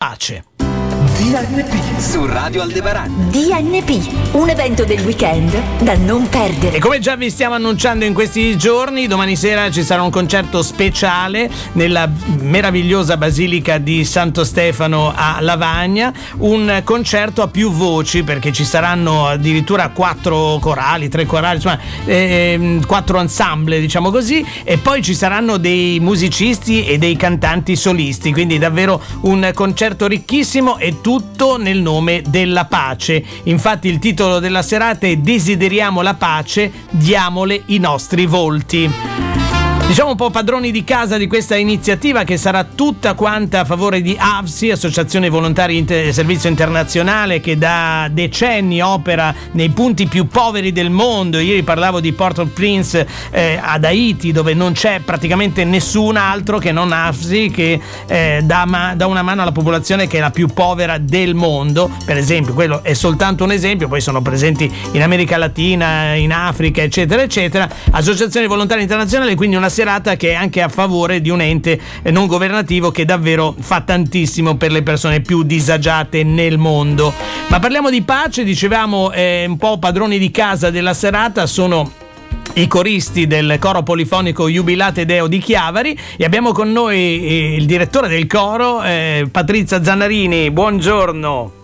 pace. DNP su Radio Aldebaran. DNP, un evento del weekend da non perdere. E come già vi stiamo annunciando in questi giorni, domani sera ci sarà un concerto speciale nella meravigliosa Basilica di Santo Stefano a Lavagna, un concerto a più voci perché ci saranno addirittura quattro corali, tre corali, insomma eh, quattro ensemble diciamo così e poi ci saranno dei musicisti e dei cantanti solisti, quindi davvero un concerto ricchissimo e tutto tutto nel nome della pace. Infatti il titolo della serata è Desideriamo la pace, diamole i nostri volti. Diciamo un po' padroni di casa di questa iniziativa che sarà tutta quanta a favore di AVSI, Associazione Volontari Inter- Servizio Internazionale, che da decenni opera nei punti più poveri del mondo. Ieri parlavo di Port-au-Prince eh, ad Haiti, dove non c'è praticamente nessun altro che non AVSI che eh, dà, ma- dà una mano alla popolazione che è la più povera del mondo. Per esempio, quello è soltanto un esempio, poi sono presenti in America Latina, in Africa, eccetera, eccetera. Associazione Volontari Internazionale, quindi una serata che è anche a favore di un ente non governativo che davvero fa tantissimo per le persone più disagiate nel mondo. Ma parliamo di pace, dicevamo eh, un po' padroni di casa della serata sono i coristi del coro polifonico Jubilate Deo di Chiavari e abbiamo con noi eh, il direttore del coro eh, Patrizia Zannarini. Buongiorno.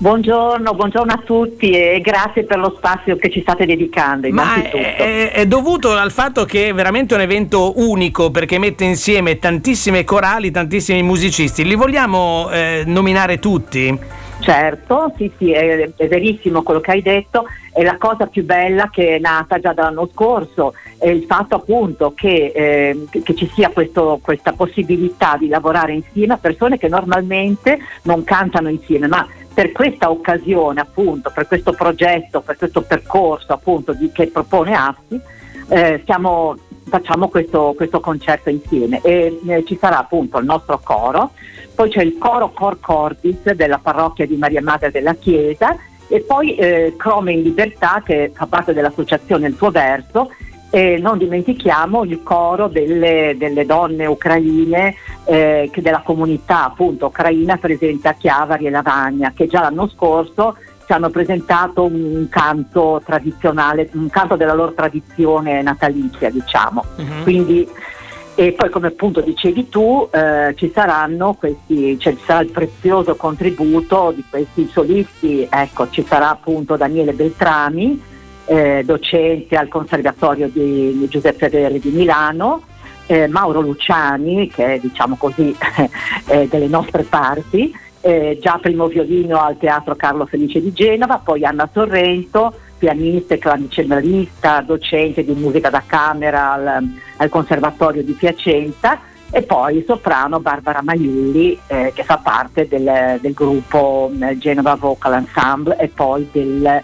Buongiorno, buongiorno, a tutti e grazie per lo spazio che ci state dedicando. Ma è, è, dovuto al fatto che è veramente un evento unico perché mette insieme tantissime corali, tantissimi musicisti. Li vogliamo eh, nominare tutti? Certo, sì, sì, è, è, verissimo quello che hai detto. È la cosa più bella che è nata già dall'anno scorso, è il fatto appunto che, eh, che ci sia questo, questa possibilità di lavorare insieme a persone che normalmente non cantano insieme, ma per questa occasione, appunto, per questo progetto, per questo percorso appunto di, che propone AFSI, eh, stiamo, facciamo questo, questo, concerto insieme. E eh, ci sarà appunto il nostro coro, poi c'è il coro Cor Cordis della parrocchia di Maria Madre della Chiesa e poi eh, Crome in Libertà che fa parte dell'associazione Il tuo verso e non dimentichiamo il coro delle, delle donne ucraine eh, della comunità appunto ucraina presente a Chiavari e Lavagna che già l'anno scorso ci hanno presentato un canto tradizionale, un canto della loro tradizione natalizia diciamo. Uh-huh. Quindi, e poi come appunto dicevi tu eh, ci saranno questi, cioè ci sarà il prezioso contributo di questi solisti, ecco ci sarà appunto Daniele Beltrami eh, docente al Conservatorio di Giuseppe Verri di Milano, eh, Mauro Luciani, che è diciamo così eh, delle nostre parti, eh, già primo violino al Teatro Carlo Felice di Genova, poi Anna Sorrento, pianista e clavicemballista, docente di musica da camera al, al Conservatorio di Piacenza e poi soprano Barbara Maiulli eh, che fa parte del, del gruppo eh, Genova Vocal Ensemble e poi del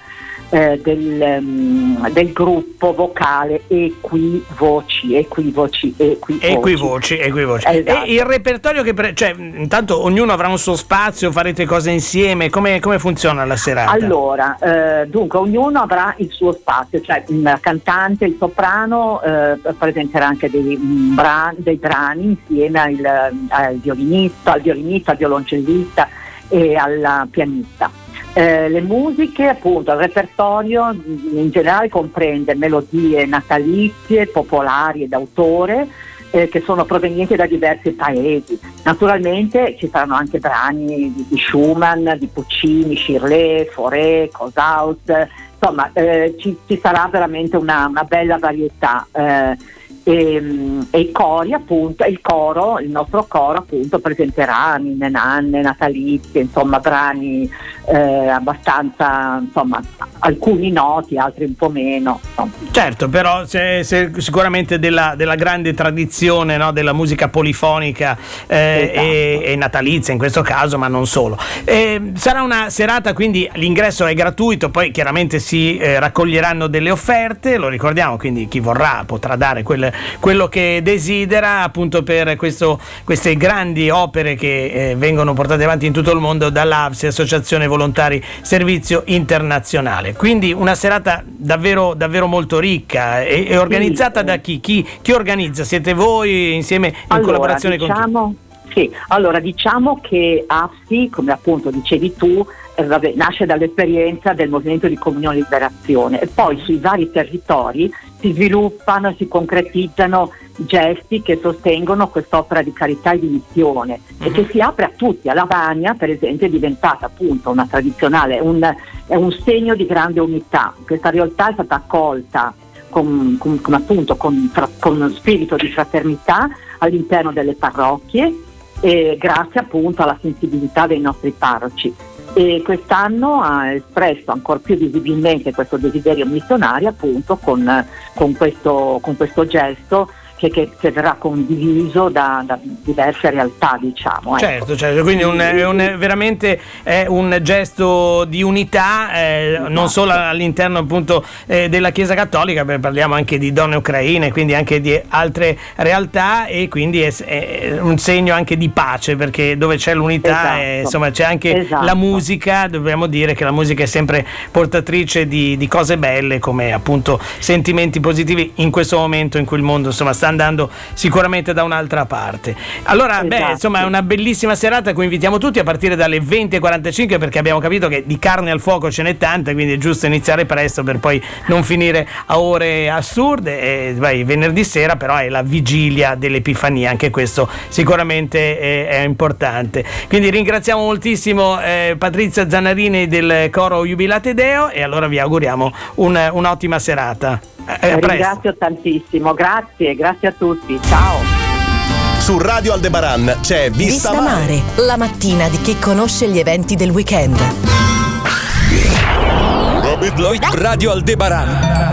eh, del, um, del, gruppo vocale equivoci, equivoci, equivoci. Equivoci, equivoci. Esatto. E il repertorio che, pre- cioè, intanto ognuno avrà un suo spazio, farete cose insieme, come, come funziona la serata? Allora, eh, dunque ognuno avrà il suo spazio, cioè il cantante, il soprano eh, presenterà anche dei, brani, dei brani insieme al, al violinista, al violinista, al violoncellista e alla pianista. Eh, le musiche, appunto, il repertorio in generale comprende melodie natalizie, popolari e d'autore eh, che sono provenienti da diversi paesi. Naturalmente ci saranno anche brani di, di Schumann, di Puccini, Shirley, Fauré, Cosaus, insomma eh, ci, ci, sarà veramente una, una bella varietà. E, e, i cori appunto, il coro, il nostro coro appunto presenterà Ninne Nanne, natalizie, insomma brani eh, abbastanza, insomma alcuni noti, altri un po' meno. Certo, però c'è, c'è sicuramente della, della, grande tradizione no? della musica polifonica eh, esatto. e, e, natalizia in questo caso, ma non solo. Eh, sarà una serata, quindi l'ingresso è gratuito, poi chiaramente si eh, raccoglieranno delle offerte, lo ricordiamo, quindi chi vorrà potrà dare quel quello che desidera appunto per questo, queste grandi opere che eh, vengono portate avanti in tutto il mondo dall'AVSI, Associazione Volontari Servizio Internazionale. Quindi una serata davvero, davvero molto ricca e, e organizzata sì. da chi? chi? chi? organizza? Siete voi insieme in allora, collaborazione diciamo... con chi? Sì, allora diciamo che AFSI, come appunto dicevi tu, eh, vabbè, nasce dall'esperienza del movimento di comunione e liberazione e poi sui vari territori si sviluppano e si concretizzano gesti che sostengono quest'opera di carità e di missione e che mhm. si apre a tutti. A Lavagna, per esempio, è diventata appunto una tradizionale, un, è un segno di grande unità. Questa realtà è stata accolta con, con, con, appunto, con, con spirito di fraternità all'interno delle parrocchie e grazie appunto alla sensibilità dei nostri parroci. E quest'anno ha espresso ancora più visibilmente questo desiderio missionario appunto con, con, questo, con questo gesto che, che, che verrà condiviso da, da, diverse realtà, diciamo. Ecco. Certo, certo, quindi un, un, veramente è un gesto di unità, eh, esatto. non solo all'interno appunto eh, della Chiesa Cattolica, parliamo anche di donne ucraine, quindi anche di altre realtà e quindi è, è un segno anche di pace, perché dove c'è l'unità esatto. eh, insomma c'è anche esatto. la musica, dobbiamo dire che la musica è sempre portatrice di, di cose belle come appunto sentimenti positivi in questo momento in cui il mondo insomma sta sta andando sicuramente da un'altra parte. Allora, esatto. beh, insomma, è una bellissima serata a cui invitiamo tutti a partire dalle 20.45 perché abbiamo capito che di carne al fuoco ce n'è tanta, quindi è giusto iniziare presto per poi non finire a ore assurde. E, vai, venerdì sera però è la vigilia dell'Epifania, anche questo sicuramente è, è importante. Quindi ringraziamo moltissimo eh, Patrizia Zannarini del coro Jubilate Deo e allora vi auguriamo un, un'ottima serata. Eh, ringrazio tantissimo, grazie, grazie a tutti, ciao. Su Radio Aldebaran c'è Vista, Vista Mare, la mattina di chi conosce gli eventi del weekend. Radio Aldebaran